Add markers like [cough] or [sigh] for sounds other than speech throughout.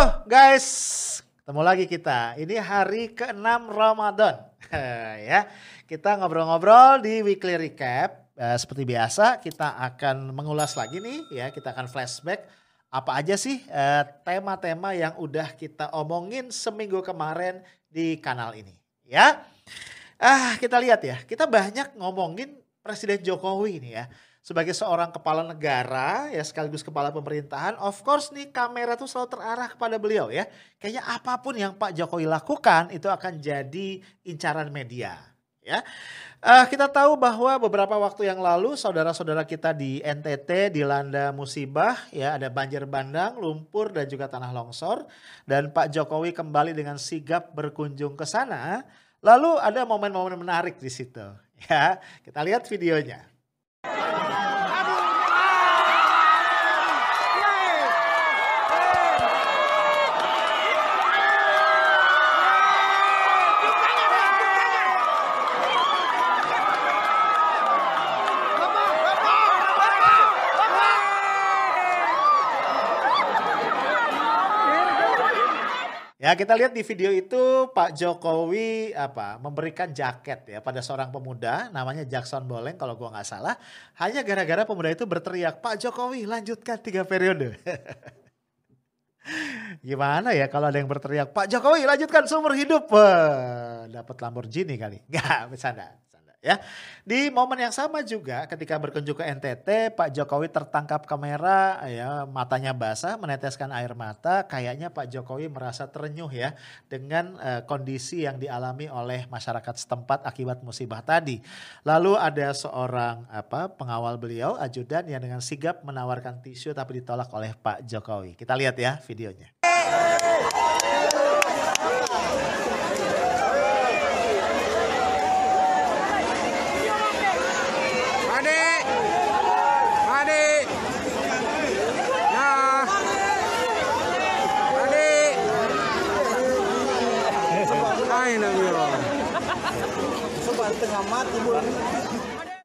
Guys, ketemu lagi kita. Ini hari ke-6 Ramadan. [laughs] ya, kita ngobrol-ngobrol di weekly recap. Eh, seperti biasa, kita akan mengulas lagi nih ya, kita akan flashback apa aja sih eh, tema-tema yang udah kita omongin seminggu kemarin di kanal ini, ya. Ah, kita lihat ya, kita banyak ngomongin Presiden Jokowi ini ya sebagai seorang kepala negara ya sekaligus kepala pemerintahan, of course nih kamera tuh selalu terarah kepada beliau ya. Kayaknya apa pun yang Pak Jokowi lakukan itu akan jadi incaran media ya. Uh, kita tahu bahwa beberapa waktu yang lalu saudara-saudara kita di NTT dilanda musibah ya ada banjir bandang, lumpur dan juga tanah longsor dan Pak Jokowi kembali dengan sigap berkunjung ke sana. Lalu ada momen-momen menarik di situ ya. Kita lihat videonya. Ya kita lihat di video itu Pak Jokowi apa memberikan jaket ya pada seorang pemuda namanya Jackson Boleng kalau gua nggak salah hanya gara-gara pemuda itu berteriak Pak Jokowi lanjutkan tiga periode. [laughs] Gimana ya kalau ada yang berteriak Pak Jokowi lanjutkan seumur hidup, dapat Lamborghini kali? Gak bercanda ya. Di momen yang sama juga ketika berkunjung ke NTT, Pak Jokowi tertangkap kamera ya, matanya basah, meneteskan air mata, kayaknya Pak Jokowi merasa terenyuh ya dengan uh, kondisi yang dialami oleh masyarakat setempat akibat musibah tadi. Lalu ada seorang apa pengawal beliau, ajudan yang dengan sigap menawarkan tisu tapi ditolak oleh Pak Jokowi. Kita lihat ya videonya.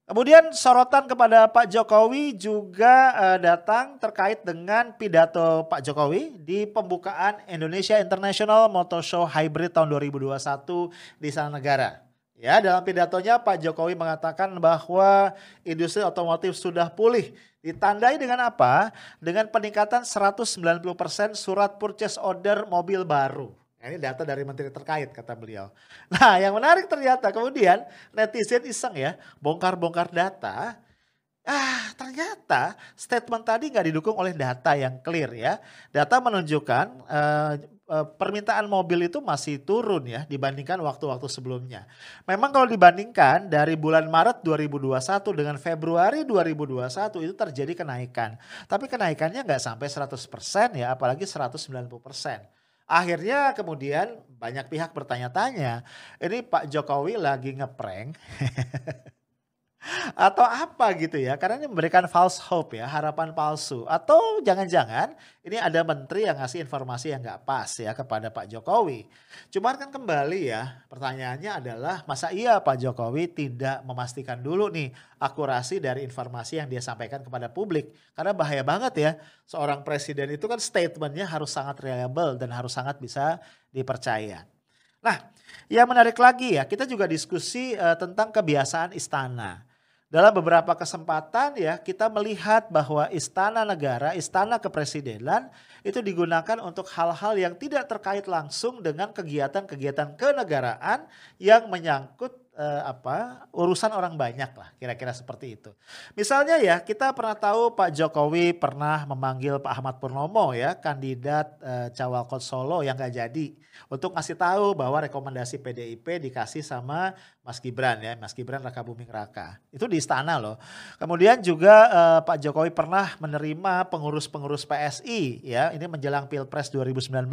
Kemudian sorotan kepada Pak Jokowi juga uh, datang terkait dengan pidato Pak Jokowi di pembukaan Indonesia International Motor Show Hybrid tahun 2021 di Sana Negara. Ya, dalam pidatonya Pak Jokowi mengatakan bahwa industri otomotif sudah pulih. Ditandai dengan apa? Dengan peningkatan 190% surat purchase order mobil baru. Nah, ini data dari menteri terkait kata beliau. Nah yang menarik ternyata kemudian netizen iseng ya bongkar-bongkar data. Ah ternyata statement tadi nggak didukung oleh data yang clear ya. Data menunjukkan uh, uh, permintaan mobil itu masih turun ya dibandingkan waktu-waktu sebelumnya. Memang kalau dibandingkan dari bulan Maret 2021 dengan Februari 2021 itu terjadi kenaikan. Tapi kenaikannya nggak sampai 100% ya apalagi 190%. Akhirnya kemudian banyak pihak bertanya-tanya, ini Pak Jokowi lagi ngeprank [laughs] atau apa gitu ya karena ini memberikan false hope ya harapan palsu. Atau jangan-jangan ini ada menteri yang ngasih informasi yang nggak pas ya kepada Pak Jokowi. Cuman kan kembali ya pertanyaannya adalah masa iya Pak Jokowi tidak memastikan dulu nih akurasi dari informasi yang dia sampaikan kepada publik? Karena bahaya banget ya seorang presiden itu kan statementnya harus sangat reliable dan harus sangat bisa dipercaya. Nah, yang menarik lagi ya, kita juga diskusi uh, tentang kebiasaan istana. Dalam beberapa kesempatan ya kita melihat bahwa istana negara, istana kepresidenan itu digunakan untuk hal-hal yang tidak terkait langsung dengan kegiatan-kegiatan kenegaraan yang menyangkut eh, apa urusan orang banyak lah kira-kira seperti itu. Misalnya ya kita pernah tahu Pak Jokowi pernah memanggil Pak Ahmad Purnomo ya kandidat eh, Cawalkot Solo yang gak jadi untuk ngasih tahu bahwa rekomendasi PDIP dikasih sama Mas Gibran ya, Mas Gibran Raka Buming Raka. Itu di istana loh. Kemudian juga eh, Pak Jokowi pernah menerima pengurus-pengurus PSI ya, ini menjelang Pilpres 2019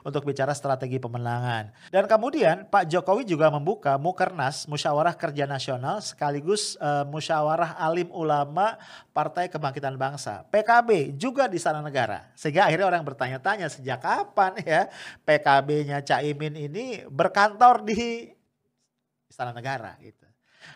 untuk bicara strategi pemenangan. Dan kemudian Pak Jokowi juga membuka Mukernas Musyawarah Kerja Nasional sekaligus uh, Musyawarah Alim Ulama Partai Kebangkitan Bangsa, PKB juga di Istana Negara. Sehingga akhirnya orang bertanya-tanya sejak kapan ya PKB-nya Caimin ini berkantor di Istana Negara gitu.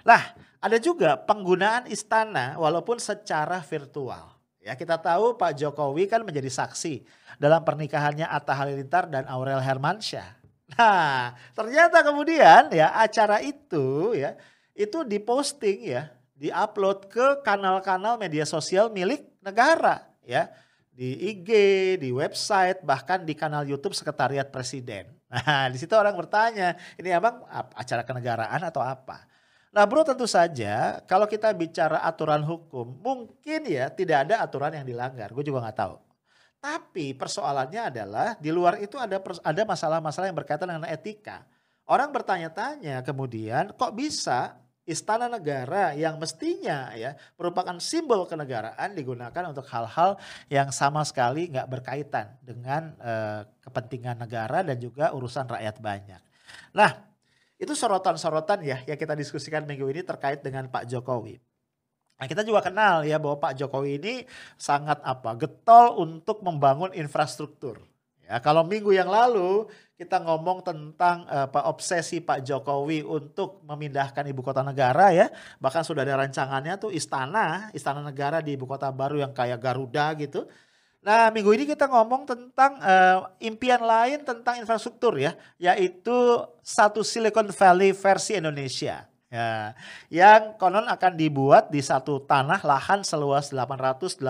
Lah, ada juga penggunaan istana walaupun secara virtual Ya, kita tahu Pak Jokowi kan menjadi saksi dalam pernikahannya Atta Halilintar dan Aurel Hermansyah. Nah, ternyata kemudian ya acara itu ya itu diposting ya, diupload ke kanal-kanal media sosial milik negara ya. Di IG, di website, bahkan di kanal YouTube Sekretariat Presiden. Nah, di situ orang bertanya, ini emang acara kenegaraan atau apa? Nah bro tentu saja kalau kita bicara aturan hukum mungkin ya tidak ada aturan yang dilanggar. Gue juga nggak tahu. Tapi persoalannya adalah di luar itu ada ada masalah-masalah yang berkaitan dengan etika. Orang bertanya-tanya kemudian kok bisa istana negara yang mestinya ya merupakan simbol kenegaraan digunakan untuk hal-hal yang sama sekali nggak berkaitan dengan eh, kepentingan negara dan juga urusan rakyat banyak. Nah itu sorotan-sorotan ya yang kita diskusikan minggu ini terkait dengan Pak Jokowi. Nah, kita juga kenal ya bahwa Pak Jokowi ini sangat apa getol untuk membangun infrastruktur. Ya, kalau minggu yang lalu kita ngomong tentang uh, Pak obsesi Pak Jokowi untuk memindahkan ibu kota negara ya, bahkan sudah ada rancangannya tuh istana, istana negara di ibu kota baru yang kayak Garuda gitu. Nah, minggu ini kita ngomong tentang uh, impian lain tentang infrastruktur ya, yaitu satu Silicon Valley versi Indonesia. Ya, yang konon akan dibuat di satu tanah lahan seluas 888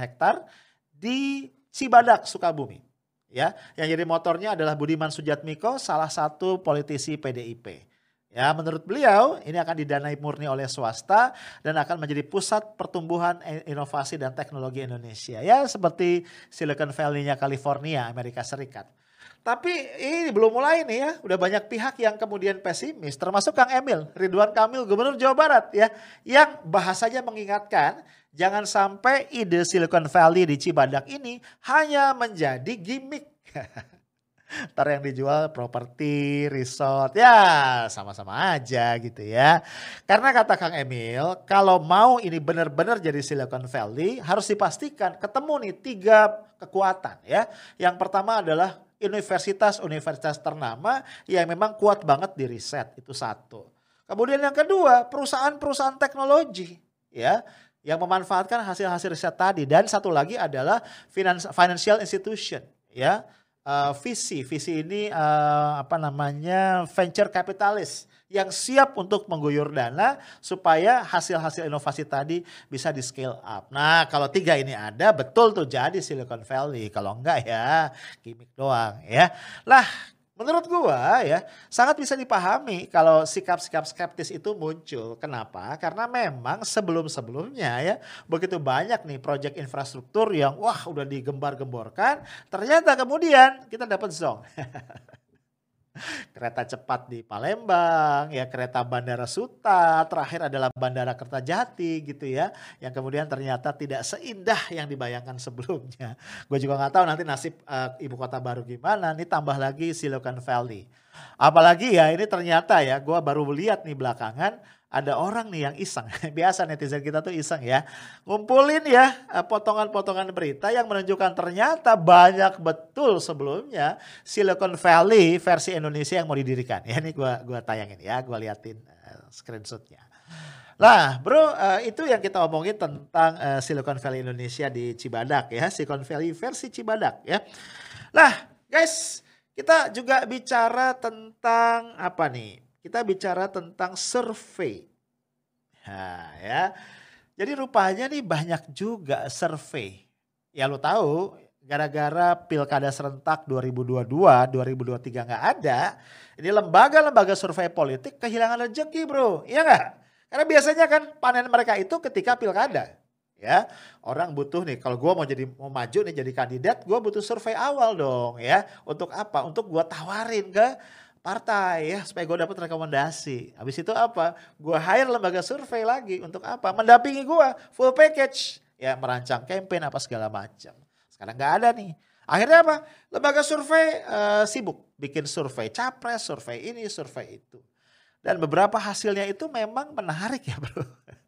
hektar di Cibadak, Sukabumi. Ya, yang jadi motornya adalah Budiman Sujatmiko, salah satu politisi PDIP. Ya, menurut beliau ini akan didanai murni oleh swasta dan akan menjadi pusat pertumbuhan inovasi dan teknologi Indonesia. Ya, seperti Silicon Valley-nya California, Amerika Serikat. Tapi ini belum mulai nih ya, udah banyak pihak yang kemudian pesimis, termasuk Kang Emil, Ridwan Kamil, Gubernur Jawa Barat ya, yang bahasanya mengingatkan jangan sampai ide Silicon Valley di Cibadak ini hanya menjadi gimmick. [laughs] Ntar yang dijual properti, resort, ya sama-sama aja gitu ya. Karena kata Kang Emil, kalau mau ini benar-benar jadi Silicon Valley, harus dipastikan ketemu nih tiga kekuatan ya. Yang pertama adalah universitas-universitas ternama yang memang kuat banget di riset, itu satu. Kemudian yang kedua, perusahaan-perusahaan teknologi ya yang memanfaatkan hasil-hasil riset tadi dan satu lagi adalah financial institution ya uh, visi. Visi ini uh, apa namanya venture capitalist yang siap untuk mengguyur dana supaya hasil-hasil inovasi tadi bisa di scale up. Nah kalau tiga ini ada betul tuh jadi Silicon Valley. Kalau enggak ya gimmick doang ya. Lah Menurut gua ya sangat bisa dipahami kalau sikap-sikap skeptis itu muncul. Kenapa? Karena memang sebelum-sebelumnya ya begitu banyak nih proyek infrastruktur yang wah udah digembar-gemborkan, ternyata kemudian kita dapat zong. [laughs] [laughs] kereta cepat di Palembang, ya kereta Bandara Suta, terakhir adalah Bandara Kertajati gitu ya, yang kemudian ternyata tidak seindah yang dibayangkan sebelumnya. [laughs] Gue juga nggak tahu nanti nasib uh, ibu kota baru gimana, nih tambah lagi Silicon Valley. Apalagi ya ini ternyata ya, gue baru lihat nih belakangan ada orang nih yang iseng. [laughs] Biasa netizen kita tuh iseng ya. Ngumpulin ya eh, potongan-potongan berita yang menunjukkan ternyata banyak betul sebelumnya Silicon Valley versi Indonesia yang mau didirikan. [laughs] Ya ini gua gua tayangin ya, gua liatin uh, screenshotnya. Lah bro uh, itu yang kita omongin tentang Silicon Valley Indonesia di Cibadak ya. Silicon Valley versi Cibadak ya. Lah guys kita juga bicara tentang apa nih? Kita bicara tentang survei. Nah, ya. Jadi rupanya nih banyak juga survei. Ya lo tahu, gara-gara pilkada serentak 2022, 2023 nggak ada, ini lembaga-lembaga survei politik kehilangan rezeki bro, iya nggak? Karena biasanya kan panen mereka itu ketika pilkada. Ya, orang butuh nih kalau gue mau jadi mau maju nih jadi kandidat, gue butuh survei awal dong ya. Untuk apa? Untuk gue tawarin ke partai ya supaya gue dapat rekomendasi. Habis itu apa? Gue hire lembaga survei lagi untuk apa? Mendampingi gue full package ya merancang campaign apa segala macam. Sekarang nggak ada nih. Akhirnya apa? Lembaga survei uh, sibuk bikin survei capres, survei ini, survei itu. Dan beberapa hasilnya itu memang menarik ya bro. [laughs]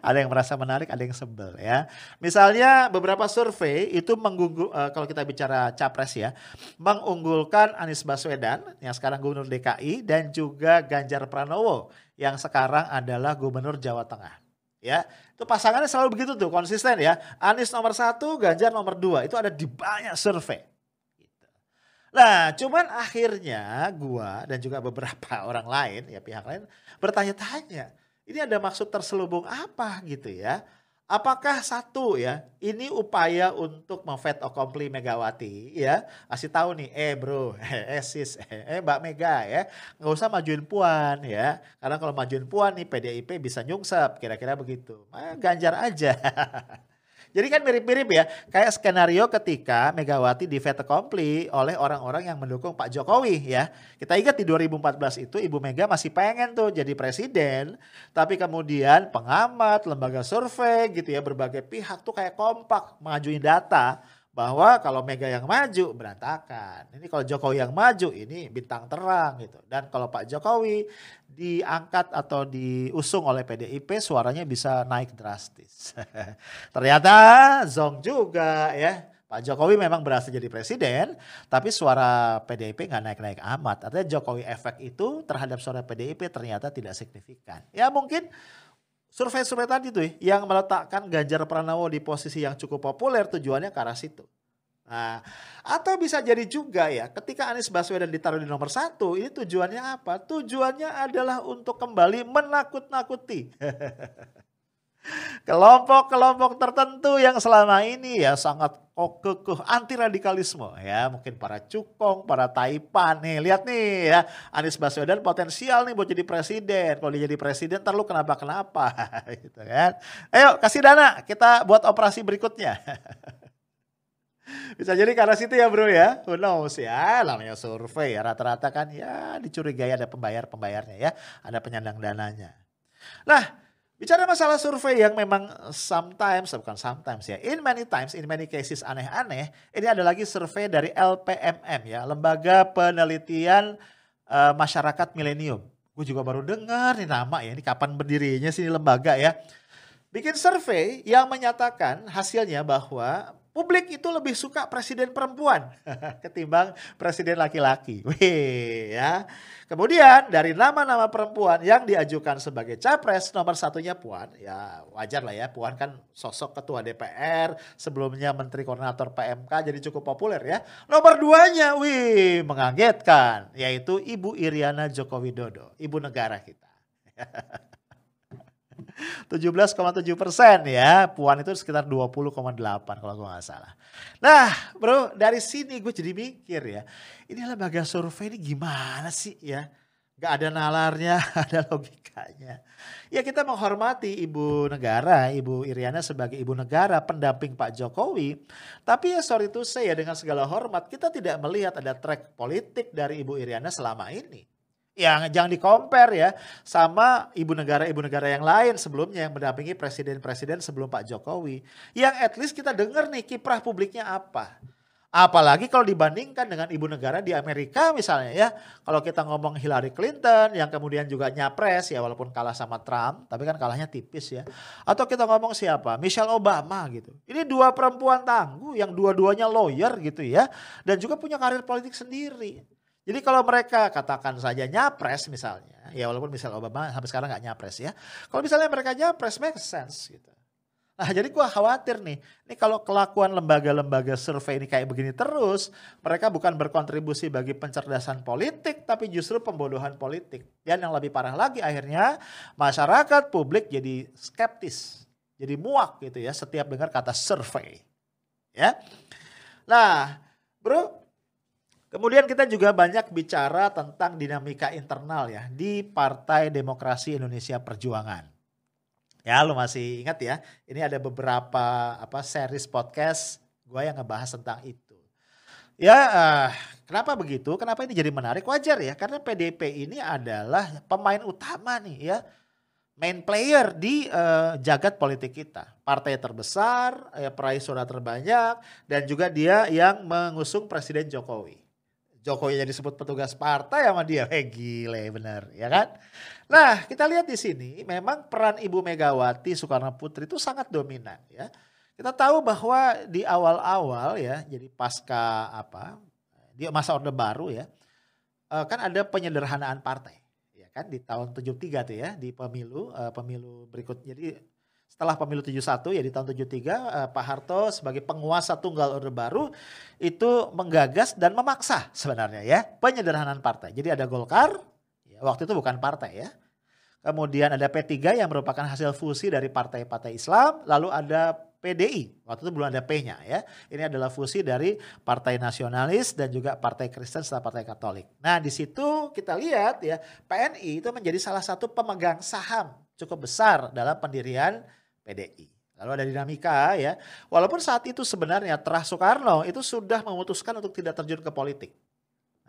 ada yang merasa menarik, ada yang sebel ya. Misalnya beberapa survei itu mengunggul uh, kalau kita bicara capres ya, mengunggulkan Anies Baswedan yang sekarang gubernur DKI dan juga Ganjar Pranowo yang sekarang adalah gubernur Jawa Tengah. Ya, itu pasangannya selalu begitu tuh, konsisten ya. Anies nomor satu, Ganjar nomor dua. Itu ada di banyak survei. Gitu. Nah, cuman akhirnya gua dan juga beberapa [laughs] orang lain, ya pihak lain bertanya-tanya, ini ada maksud terselubung apa gitu ya? Apakah satu ya, ini upaya untuk memfet accompli Megawati ya, kasih tahu nih, eh bro, eh, [laughs] eh sis, eh, [laughs] eh Mbak Mega ya, nggak usah majuin Puan ya, karena kalau majuin Puan nih PDIP bisa nyungsep, kira-kira begitu. Nah, ganjar aja. [laughs] Jadi kan mirip-mirip ya, kayak skenario ketika Megawati di fait accompli oleh orang-orang yang mendukung Pak Jokowi ya. Kita ingat di 2014 itu Ibu Mega masih pengen tuh jadi presiden, tapi kemudian pengamat, lembaga survei gitu ya, berbagai pihak tuh kayak kompak mengajuin data bahwa kalau Mega yang maju berantakan. Ini kalau Jokowi yang maju ini bintang terang gitu. Dan kalau Pak Jokowi diangkat atau diusung oleh PDIP suaranya bisa naik drastis. [laughs] Ternyata zong juga ya. Pak Jokowi memang berhasil jadi presiden, tapi suara PDIP nggak naik-naik amat. Artinya Jokowi efek itu terhadap suara PDIP ternyata tidak signifikan. Ya mungkin survei-survei tadi tuh yang meletakkan Ganjar Pranowo di posisi yang cukup populer tujuannya ke arah situ. Nah, atau bisa jadi juga ya ketika Anies Baswedan ditaruh di nomor satu ini tujuannya apa? Tujuannya adalah untuk kembali menakut-nakuti. [laughs] kelompok-kelompok tertentu yang selama ini ya sangat kekeh anti radikalisme ya mungkin para cukong para taipan nih. Lihat nih ya Anies Baswedan potensial nih buat jadi presiden. Kalau dia jadi presiden terlalu kenapa kenapa [laughs] gitu kan. Ayo kasih dana. Kita buat operasi berikutnya. [laughs] Bisa jadi karena situ ya bro ya. Who knows ya? Namanya survei ya rata-rata kan ya dicurigai ada pembayar pembayarnya ya ada penyandang dananya. Nah Bicara masalah survei yang memang sometimes, bukan sometimes ya, in many times, in many cases aneh-aneh, ini ada lagi survei dari LPMM ya, Lembaga Penelitian uh, Masyarakat Milenium. Gue juga baru dengar nih nama ya, ini kapan berdirinya sih lembaga ya. Bikin survei yang menyatakan hasilnya bahwa publik itu lebih suka presiden perempuan [laughs] ketimbang presiden laki-laki. [laughs] Ya. Kemudian dari nama-nama perempuan yang diajukan sebagai capres nomor satunya Puan, ya wajar lah ya Puan kan sosok ketua DPR, sebelumnya Menteri Koordinator PMK jadi cukup populer ya. Nomor duanya, wih mengagetkan, yaitu Ibu Iriana Joko Widodo, ibu negara kita. [laughs] 17,7 persen ya. Puan itu sekitar 20,8 kalau gue nggak salah. Nah bro dari sini gue jadi mikir ya. Ini lembaga survei ini gimana sih ya. Gak ada nalarnya, [laughs] ada logikanya. Ya kita menghormati ibu negara, ibu Iriana sebagai ibu negara, pendamping Pak Jokowi. Tapi ya sorry itu saya dengan segala hormat, kita tidak melihat ada track politik dari ibu Iriana selama ini. Ya jangan di compare ya sama ibu negara-ibu negara yang lain sebelumnya yang mendampingi presiden-presiden sebelum Pak Jokowi. Yang at least kita dengar nih kiprah publiknya apa. Apalagi kalau dibandingkan dengan ibu negara di Amerika misalnya ya. Kalau kita ngomong Hillary Clinton yang kemudian juga nyapres ya walaupun kalah sama Trump. Tapi kan kalahnya tipis ya. Atau kita ngomong siapa? Michelle Obama gitu. Ini dua perempuan tangguh yang dua-duanya lawyer gitu ya. Dan juga punya karir politik sendiri. Jadi kalau mereka katakan saja nyapres misalnya, ya walaupun misalnya Obama sampai sekarang nggak nyapres ya. Kalau misalnya mereka nyapres make sense gitu. Nah jadi gua khawatir nih, ini kalau kelakuan lembaga-lembaga survei ini kayak begini terus, mereka bukan berkontribusi bagi pencerdasan politik, tapi justru pembodohan politik. Dan yang lebih parah lagi akhirnya masyarakat publik jadi skeptis, jadi muak gitu ya setiap dengar kata survei. Ya, nah bro Kemudian kita juga banyak bicara tentang dinamika internal ya di Partai Demokrasi Indonesia Perjuangan. Ya, lu masih ingat ya? Ini ada beberapa apa series podcast gue yang ngebahas tentang itu. Ya, uh, kenapa begitu? Kenapa ini jadi menarik? Wajar ya, karena PDP ini adalah pemain utama nih ya, main player di uh, jagat politik kita. Partai terbesar, ya, peraih suara terbanyak, dan juga dia yang mengusung Presiden Jokowi. Jokowi yang disebut petugas partai sama dia. Eh gile bener ya kan. Nah kita lihat di sini memang peran Ibu Megawati Soekarno Putri itu sangat dominan ya. Kita tahu bahwa di awal-awal ya jadi pasca apa di masa Orde Baru ya eh, kan ada penyederhanaan partai ya kan di tahun 73 tuh ya di pemilu uh, pemilu berikut jadi setelah pemilu 71 ya di tahun 73 uh, Pak Harto sebagai penguasa tunggal Orde Baru itu menggagas dan memaksa sebenarnya ya penyederhanaan partai. Jadi ada Golkar, ya, waktu itu bukan partai ya. Kemudian ada P3 yang merupakan hasil fusi dari partai-partai Islam, lalu ada PDI. Waktu itu belum ada P-nya ya. Ini adalah fusi dari Partai Nasionalis dan juga Partai Kristen serta Partai Katolik. Nah, di situ kita lihat ya, PNI itu menjadi salah satu pemegang saham cukup besar dalam pendirian PDI. Lalu ada dinamika ya. Walaupun saat itu sebenarnya Terah Soekarno itu sudah memutuskan untuk tidak terjun ke politik.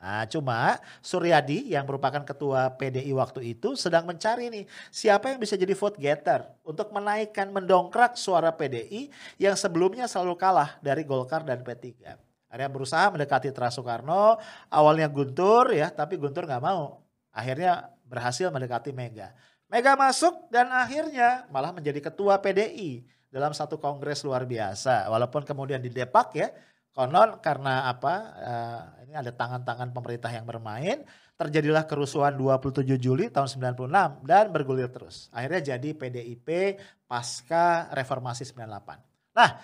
Nah, cuma Suryadi yang merupakan ketua PDI waktu itu sedang mencari nih siapa yang bisa jadi vote getter untuk menaikkan mendongkrak suara PDI yang sebelumnya selalu kalah dari Golkar dan P3. Akhirnya berusaha mendekati Terah Soekarno, awalnya Guntur ya, tapi Guntur nggak mau. Akhirnya berhasil mendekati Mega. Mega masuk dan akhirnya malah menjadi ketua PDI dalam satu kongres luar biasa. Walaupun kemudian di Depak ya, konon karena apa, uh, ini ada tangan-tangan pemerintah yang bermain, terjadilah kerusuhan 27 Juli tahun 96 dan bergulir terus. Akhirnya jadi PDIP pasca reformasi 98. Nah,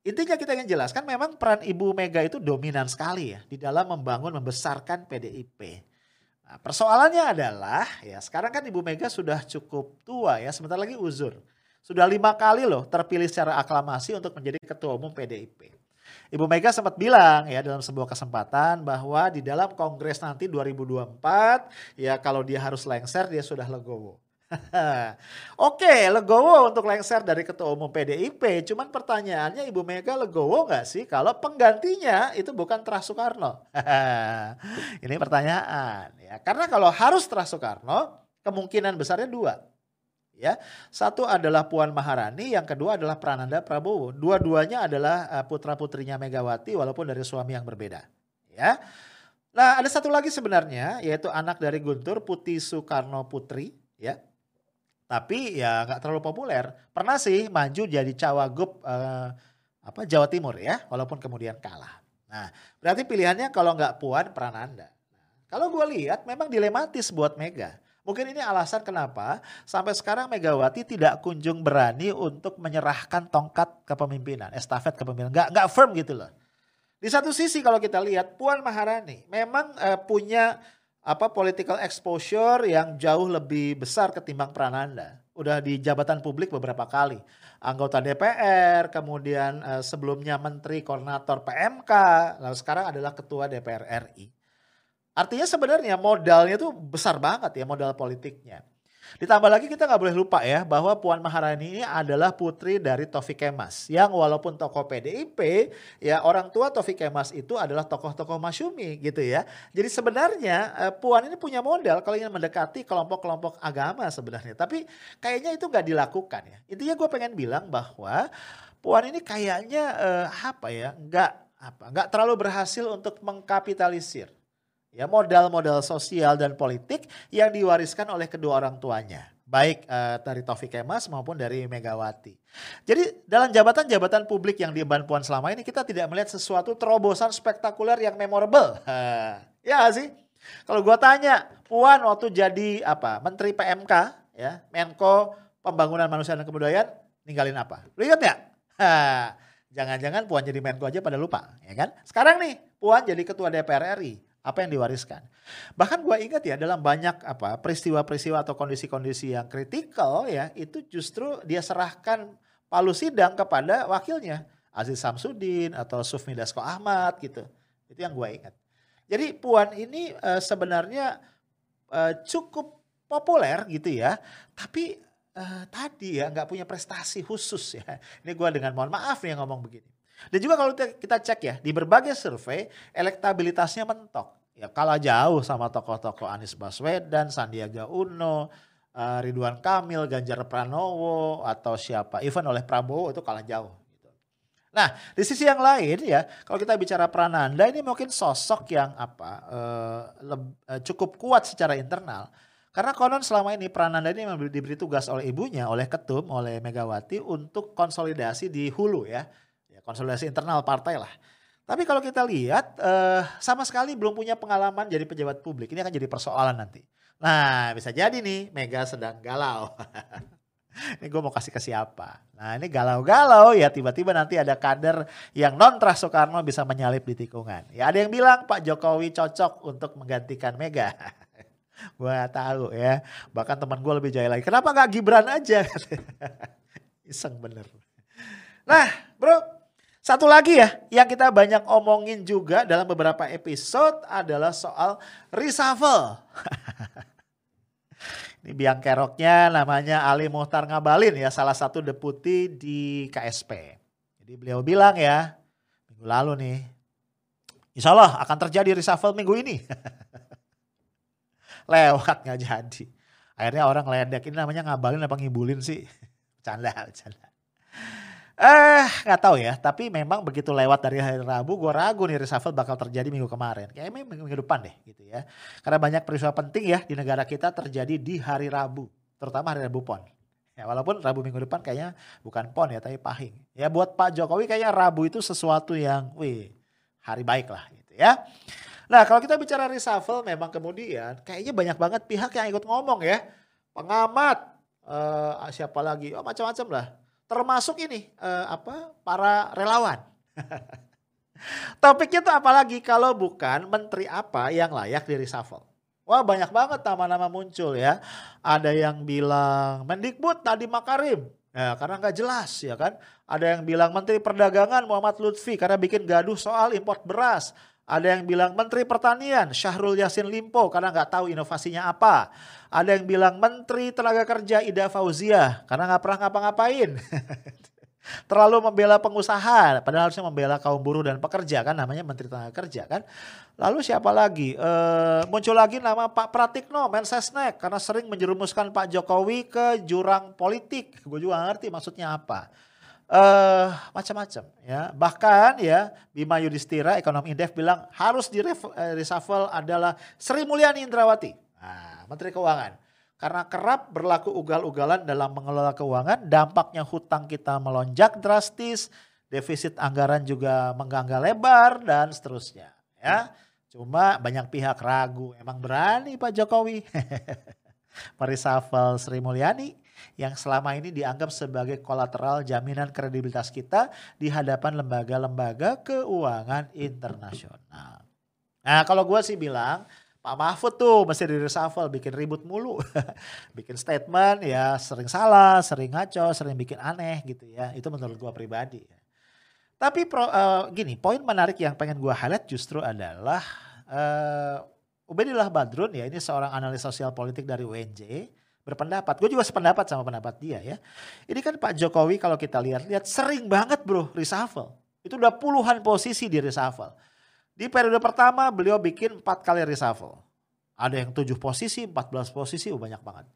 intinya kita ingin jelaskan memang peran Ibu Mega itu dominan sekali ya di dalam membangun membesarkan PDIP. Nah, persoalannya adalah ya sekarang kan Ibu Mega sudah cukup tua ya, sebentar lagi uzur. Sudah lima kali loh terpilih secara aklamasi untuk menjadi ketua umum PDIP. Ibu Mega sempat bilang ya dalam sebuah kesempatan bahwa di dalam kongres nanti 2024 ya kalau dia harus lengser dia sudah legowo. [laughs] Oke, legowo untuk lengser dari ketua umum PDIP. Cuman pertanyaannya Ibu Mega legowo nggak sih kalau penggantinya itu bukan Terah Soekarno? [laughs] Ini pertanyaan ya. Karena kalau harus Terah Soekarno, kemungkinan besarnya dua. Ya, satu adalah Puan Maharani, yang kedua adalah Prananda Prabowo. Dua-duanya adalah eh, putra putrinya Megawati, walaupun dari suami yang berbeda. Ya, nah ada satu lagi sebenarnya, yaitu anak dari Guntur Putih Soekarno Putri. Ya, tapi ya nggak terlalu populer. Pernah sih maju jadi cawagup eh, apa Jawa Timur ya, walaupun kemudian kalah. Nah, berarti pilihannya kalau nggak Puan Prananda. Nah, kalau gue lihat memang dilematis buat Mega. Mungkin ini alasan kenapa sampai sekarang Megawati tidak kunjung berani untuk menyerahkan tongkat kepemimpinan, estafet kepemimpinan. Nggak, nggak firm gitu loh. Di satu sisi kalau kita lihat Puan Maharani memang uh, punya apa political exposure yang jauh lebih besar ketimbang Prananda. Udah di jabatan publik beberapa kali. Anggota DPR, kemudian uh, sebelumnya Menteri Koordinator PMK, lalu sekarang adalah Ketua DPR RI. Artinya sebenarnya modalnya tuh besar banget ya modal politiknya. Ditambah lagi kita nggak boleh lupa ya bahwa Puan Maharani ini adalah putri dari Taufik Kemas yang walaupun tokoh PDIP ya orang tua Taufik Kemas itu adalah tokoh-tokoh masyumi gitu ya. Jadi sebenarnya eh, Puan ini punya modal kalau ingin mendekati kelompok-kelompok agama sebenarnya. Tapi kayaknya itu nggak dilakukan ya. Intinya gue pengen bilang bahwa Puan ini kayaknya eh, apa ya nggak apa nggak terlalu berhasil untuk mengkapitalisir ya modal-modal sosial dan politik yang diwariskan oleh kedua orang tuanya baik uh, dari Taufik Kemas maupun dari Megawati. Jadi dalam jabatan-jabatan publik yang diemban Puan selama ini kita tidak melihat sesuatu terobosan spektakuler yang memorable. [laughs] ya sih? Kalau gua tanya, Puan waktu jadi apa? Menteri PMK ya, Menko Pembangunan Manusia dan Kebudayaan ninggalin apa? Lu ingat nggak? [laughs] Jangan-jangan Puan jadi Menko aja pada lupa, ya kan? Sekarang nih, Puan jadi Ketua DPR RI apa yang diwariskan. Bahkan gue ingat ya dalam banyak apa peristiwa-peristiwa atau kondisi-kondisi yang kritikal ya itu justru dia serahkan palu sidang kepada wakilnya Aziz Samsudin atau Sufmi Dasko Ahmad gitu. Itu yang gue ingat. Jadi Puan ini uh, sebenarnya uh, cukup populer gitu ya, tapi uh, tadi ya nggak punya prestasi khusus ya. Ini gue dengan mohon maaf nih yang ngomong begini. Dan juga kalau kita cek ya, di berbagai survei elektabilitasnya mentok. Ya kalah jauh sama tokoh-tokoh Anies Baswedan, Sandiaga Uno, uh, Ridwan Kamil, Ganjar Pranowo, atau siapa. Even oleh Prabowo itu kalah jauh. Gitu. Nah, di sisi yang lain ya, kalau kita bicara Prananda ini mungkin sosok yang apa uh, uh, cukup kuat secara internal. Karena konon selama ini Prananda ini diberi tugas oleh ibunya, oleh ketum, oleh Megawati untuk konsolidasi di hulu ya konsolidasi internal partai lah. Tapi kalau kita lihat uh, sama sekali belum punya pengalaman jadi pejabat publik. Ini akan jadi persoalan nanti. Nah bisa jadi nih Mega sedang galau. [laughs] ini gue mau kasih ke siapa? Nah ini galau-galau ya tiba-tiba nanti ada kader yang non Trah Soekarno bisa menyalip di tikungan. Ya ada yang bilang Pak Jokowi cocok untuk menggantikan Mega. [laughs] gue gak tahu ya. Bahkan teman gue lebih jaya lagi. Kenapa gak Gibran aja? [laughs] Iseng bener. Nah bro satu lagi ya yang kita banyak omongin juga dalam beberapa episode adalah soal reshuffle. [laughs] Ini biang keroknya namanya Ali Muhtar Ngabalin ya, salah satu deputi di KSP. Jadi beliau bilang ya, minggu lalu nih, insya Allah akan terjadi reshuffle minggu ini. [laughs] Lewat nggak jadi. Akhirnya orang ledek, ini namanya ngabalin apa ngibulin sih? [laughs] Canda, canda. Eh nggak tahu ya, tapi memang begitu lewat dari hari Rabu, gue ragu nih reshuffle bakal terjadi minggu kemarin. Kayaknya minggu, minggu depan deh gitu ya. Karena banyak peristiwa penting ya di negara kita terjadi di hari Rabu, terutama hari Rabu Pon. Ya walaupun Rabu minggu depan kayaknya bukan Pon ya, tapi Pahing. Ya buat Pak Jokowi kayaknya Rabu itu sesuatu yang, wih, hari baik lah gitu ya. Nah kalau kita bicara reshuffle memang kemudian kayaknya banyak banget pihak yang ikut ngomong ya. Pengamat, uh, siapa lagi, oh macam-macam lah termasuk ini uh, apa para relawan. [laughs] Topiknya tuh apalagi kalau bukan menteri apa yang layak di reshuffle. Wah banyak banget nama-nama muncul ya. Ada yang bilang Mendikbud tadi Makarim. Ya, karena nggak jelas ya kan. Ada yang bilang Menteri Perdagangan Muhammad Lutfi karena bikin gaduh soal import beras. Ada yang bilang Menteri Pertanian Syahrul Yasin Limpo karena nggak tahu inovasinya apa. Ada yang bilang Menteri Tenaga Kerja Ida Fauzia karena nggak pernah ngapa-ngapain. [laughs] Terlalu membela pengusaha, padahal harusnya membela kaum buruh dan pekerja kan namanya Menteri Tenaga Kerja kan. Lalu siapa lagi? E, muncul lagi nama Pak Pratikno, Mensesnek karena sering menjerumuskan Pak Jokowi ke jurang politik. Gue juga ngerti maksudnya apa uh, macam-macam ya. Bahkan ya Bima Yudhistira ekonom Indef bilang harus di eh, reshuffle adalah Sri Mulyani Indrawati. Nah, Menteri Keuangan. Karena kerap berlaku ugal-ugalan dalam mengelola keuangan, dampaknya hutang kita melonjak drastis, defisit anggaran juga menggangga lebar dan seterusnya ya. Cuma banyak pihak ragu, emang berani Pak Jokowi [laughs] mereshuffle Sri Mulyani yang selama ini dianggap sebagai kolateral jaminan kredibilitas kita di hadapan lembaga-lembaga keuangan internasional. Nah kalau gue sih bilang Pak Mahfud tuh mesti di reshuffle, bikin ribut mulu. [laughs] bikin statement ya sering salah, sering ngaco, sering bikin aneh gitu ya. Itu menurut gue pribadi. Tapi pro, uh, gini, poin menarik yang pengen gue highlight justru adalah uh, Ubedillah Badrun ya, ini seorang analis sosial politik dari UNJ berpendapat. Gue juga sependapat sama pendapat dia ya. Ini kan Pak Jokowi kalau kita lihat-lihat sering banget bro reshuffle. Itu udah puluhan posisi di reshuffle. Di periode pertama beliau bikin empat kali reshuffle. Ada yang tujuh posisi, empat belas posisi, oh banyak banget.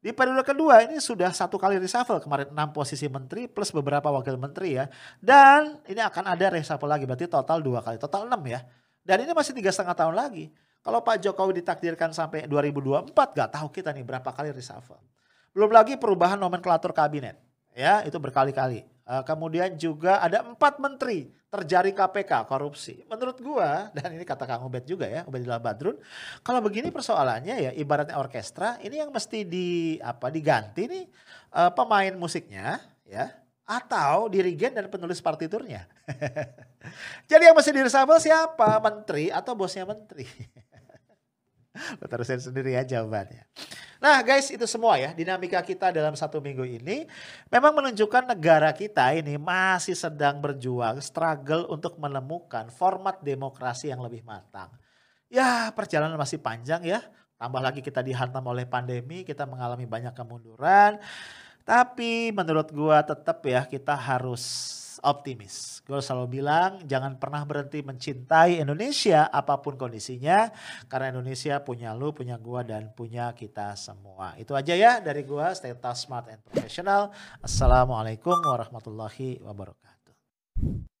Di periode kedua ini sudah satu kali reshuffle kemarin enam posisi menteri plus beberapa wakil menteri ya. Dan ini akan ada reshuffle lagi berarti total dua kali, total enam ya. Dan ini masih tiga setengah tahun lagi. Kalau Pak Jokowi ditakdirkan sampai 2024 gak tahu kita nih berapa kali reshuffle. Belum lagi perubahan nomenklatur kabinet. Ya itu berkali-kali. Uh, kemudian juga ada empat menteri terjadi KPK korupsi. Menurut gua dan ini kata Kang Ubed juga ya, Ubedillah Badrun, kalau begini persoalannya ya ibaratnya orkestra, ini yang mesti di apa diganti nih uh, pemain musiknya ya atau dirigen dan penulis partiturnya. [laughs] Jadi yang mesti direshuffle siapa? Menteri atau bosnya menteri? [laughs] [laughs] Lo terusin sendiri ya jawabannya. Nah guys itu semua ya dinamika kita dalam satu minggu ini memang menunjukkan negara kita ini masih sedang berjuang struggle untuk menemukan format demokrasi yang lebih matang. Ya perjalanan masih panjang ya tambah lagi kita dihantam oleh pandemi kita mengalami banyak kemunduran. Tapi menurut gua tetap ya kita harus optimis. Gue selalu bilang jangan pernah berhenti mencintai Indonesia apa pun kondisinya karena Indonesia punya lu, punya gua dan punya kita semua. Itu aja ya dari gua stay tough, smart and professional. Assalamualaikum warahmatullahi wabarakatuh.